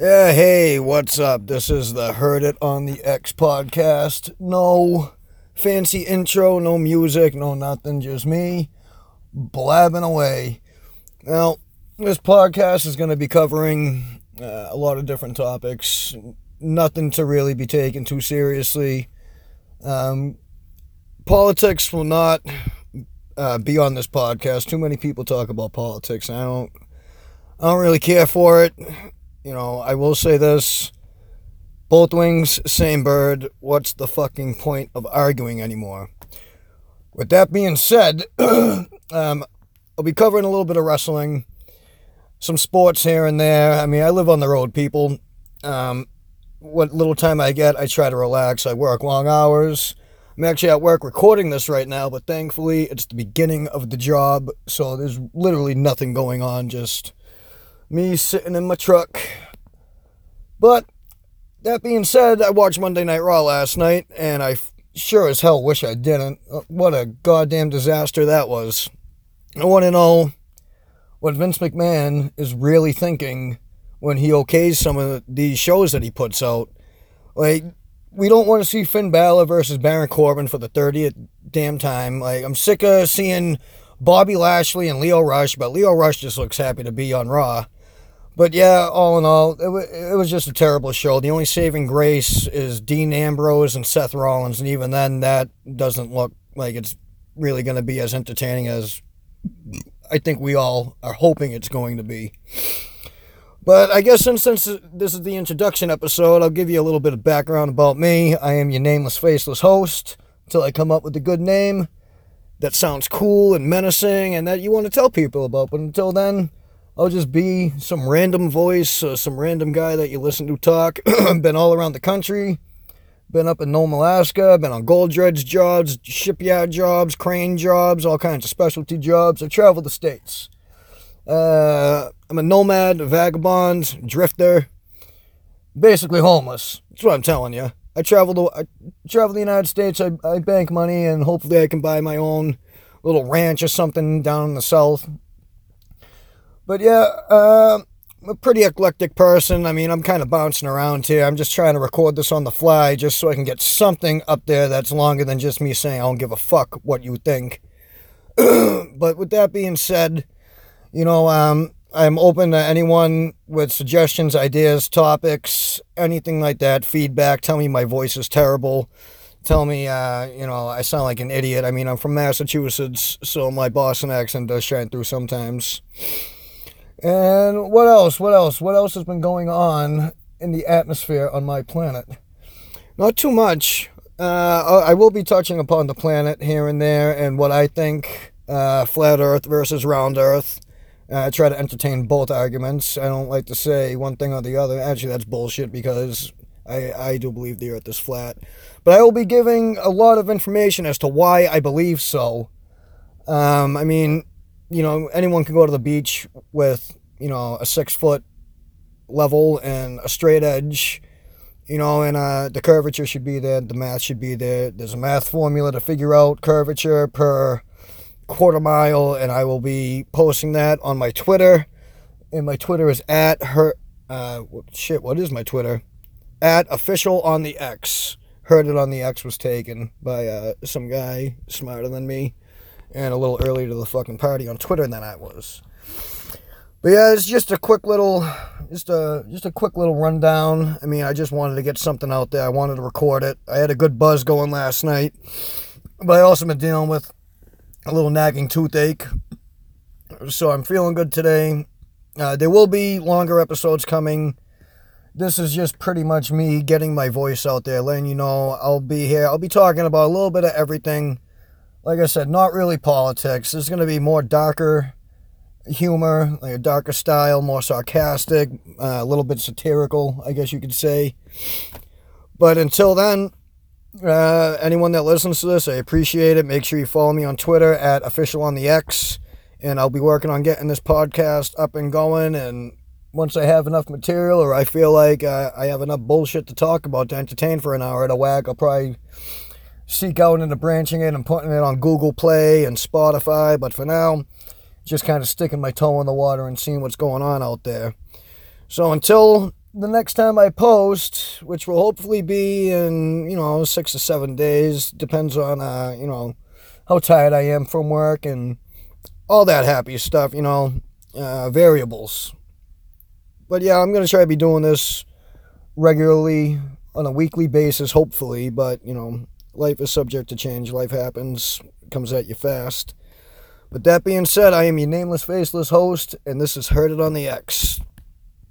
Yeah, hey, what's up? This is the Heard It on the X podcast. No fancy intro, no music, no nothing, just me blabbing away. Now, this podcast is going to be covering uh, a lot of different topics. Nothing to really be taken too seriously. Um, politics will not uh, be on this podcast. Too many people talk about politics. I don't. I don't really care for it. You know, I will say this. Both wings, same bird. What's the fucking point of arguing anymore? With that being said, um, I'll be covering a little bit of wrestling, some sports here and there. I mean, I live on the road, people. Um, what little time I get, I try to relax. I work long hours. I'm actually at work recording this right now, but thankfully it's the beginning of the job, so there's literally nothing going on, just me sitting in my truck. But that being said, I watched Monday Night Raw last night, and I sure as hell wish I didn't. Uh, what a goddamn disaster that was. I want to know what Vince McMahon is really thinking when he okays some of these shows that he puts out. Like, we don't want to see Finn Balor versus Baron Corbin for the 30th damn time. Like, I'm sick of seeing Bobby Lashley and Lio Rush, but Lio Rush just looks happy to be on Raw. But yeah, all in all, it, w- it was just a terrible show. The only saving grace is Dean Ambrose and Seth Rollins, and even then, that doesn't look like it's really going to be as entertaining as I think we all are hoping it's going to be. But I guess since, since this is the introduction episode, I'll give you a little bit of background about me. I am your nameless, faceless host until I come up with a good name that sounds cool and menacing and that you want to tell people about. But until then, I'll just be some random voice, uh, some random guy that you listen to talk. been all around the country. Been up in Nome, Alaska. Been on gold dredge jobs, shipyard jobs, crane jobs, all kinds of specialty jobs. I traveled the states. Uh, I'm a nomad, a vagabond, drifter, basically homeless. That's what I'm telling you. I travel the I travel the United States. I, I bank money, and hopefully I can buy my own little ranch or something down in the south. But yeah, uh, I'm a pretty eclectic person. I mean, I'm kind of bouncing around here. I'm just trying to record this on the fly just so I can get something up there that's longer than just me saying I don't give a fuck what you think. but with that being said, you know, um, I'm open to anyone with suggestions, ideas, topics, anything like that, feedback. Tell me my voice is terrible. Tell me, uh, you know, I sound like an idiot. I mean, I'm from Massachusetts, so my Boston accent does shine through sometimes. And what else? What else? What else has been going on in the atmosphere on my planet? Not too much. Uh, I will be touching upon the planet here and there and what I think uh, flat Earth versus round Earth. Uh, I try to entertain both arguments. I don't like to say one thing or the other. Actually, that's bullshit because I, I do believe the Earth is flat. But I will be giving a lot of information as to why I believe so. Um, I mean, you know, anyone can go to the beach with, you know, a six foot level and a straight edge, you know, and uh, the curvature should be there, the math should be there. There's a math formula to figure out curvature per quarter mile, and I will be posting that on my Twitter. And my Twitter is at her. Uh, shit, what is my Twitter? At official on the X. Heard it on the X was taken by uh, some guy smarter than me and a little earlier to the fucking party on Twitter than I was. But yeah, it's just a quick little, just a just a quick little rundown. I mean, I just wanted to get something out there. I wanted to record it. I had a good buzz going last night, but I also been dealing with a little nagging toothache, so I'm feeling good today. Uh, there will be longer episodes coming. This is just pretty much me getting my voice out there, letting you know I'll be here. I'll be talking about a little bit of everything like I said, not really politics. There's going to be more darker humor, like a darker style, more sarcastic, uh, a little bit satirical, I guess you could say. But until then, uh, anyone that listens to this, I appreciate it. Make sure you follow me on Twitter at official on the X, and I'll be working on getting this podcast up and going. And once I have enough material, or I feel like uh, I have enough bullshit to talk about to entertain for an hour at a whack, I'll probably seek out into branching it and putting it on Google Play and Spotify. But for now, just kind of sticking my toe in the water and seeing what's going on out there. So until the next time I post, which will hopefully be in, you know, six to seven days, depends on, uh, you know, how tired I am from work and all that happy stuff, you know, uh, variables. But yeah, I'm to try to be doing this regularly on a weekly basis, hopefully. But, you know, life is subject to change. Life happens, comes at you fast. But that being said, I am your nameless, faceless host, and this is Heard It on the X.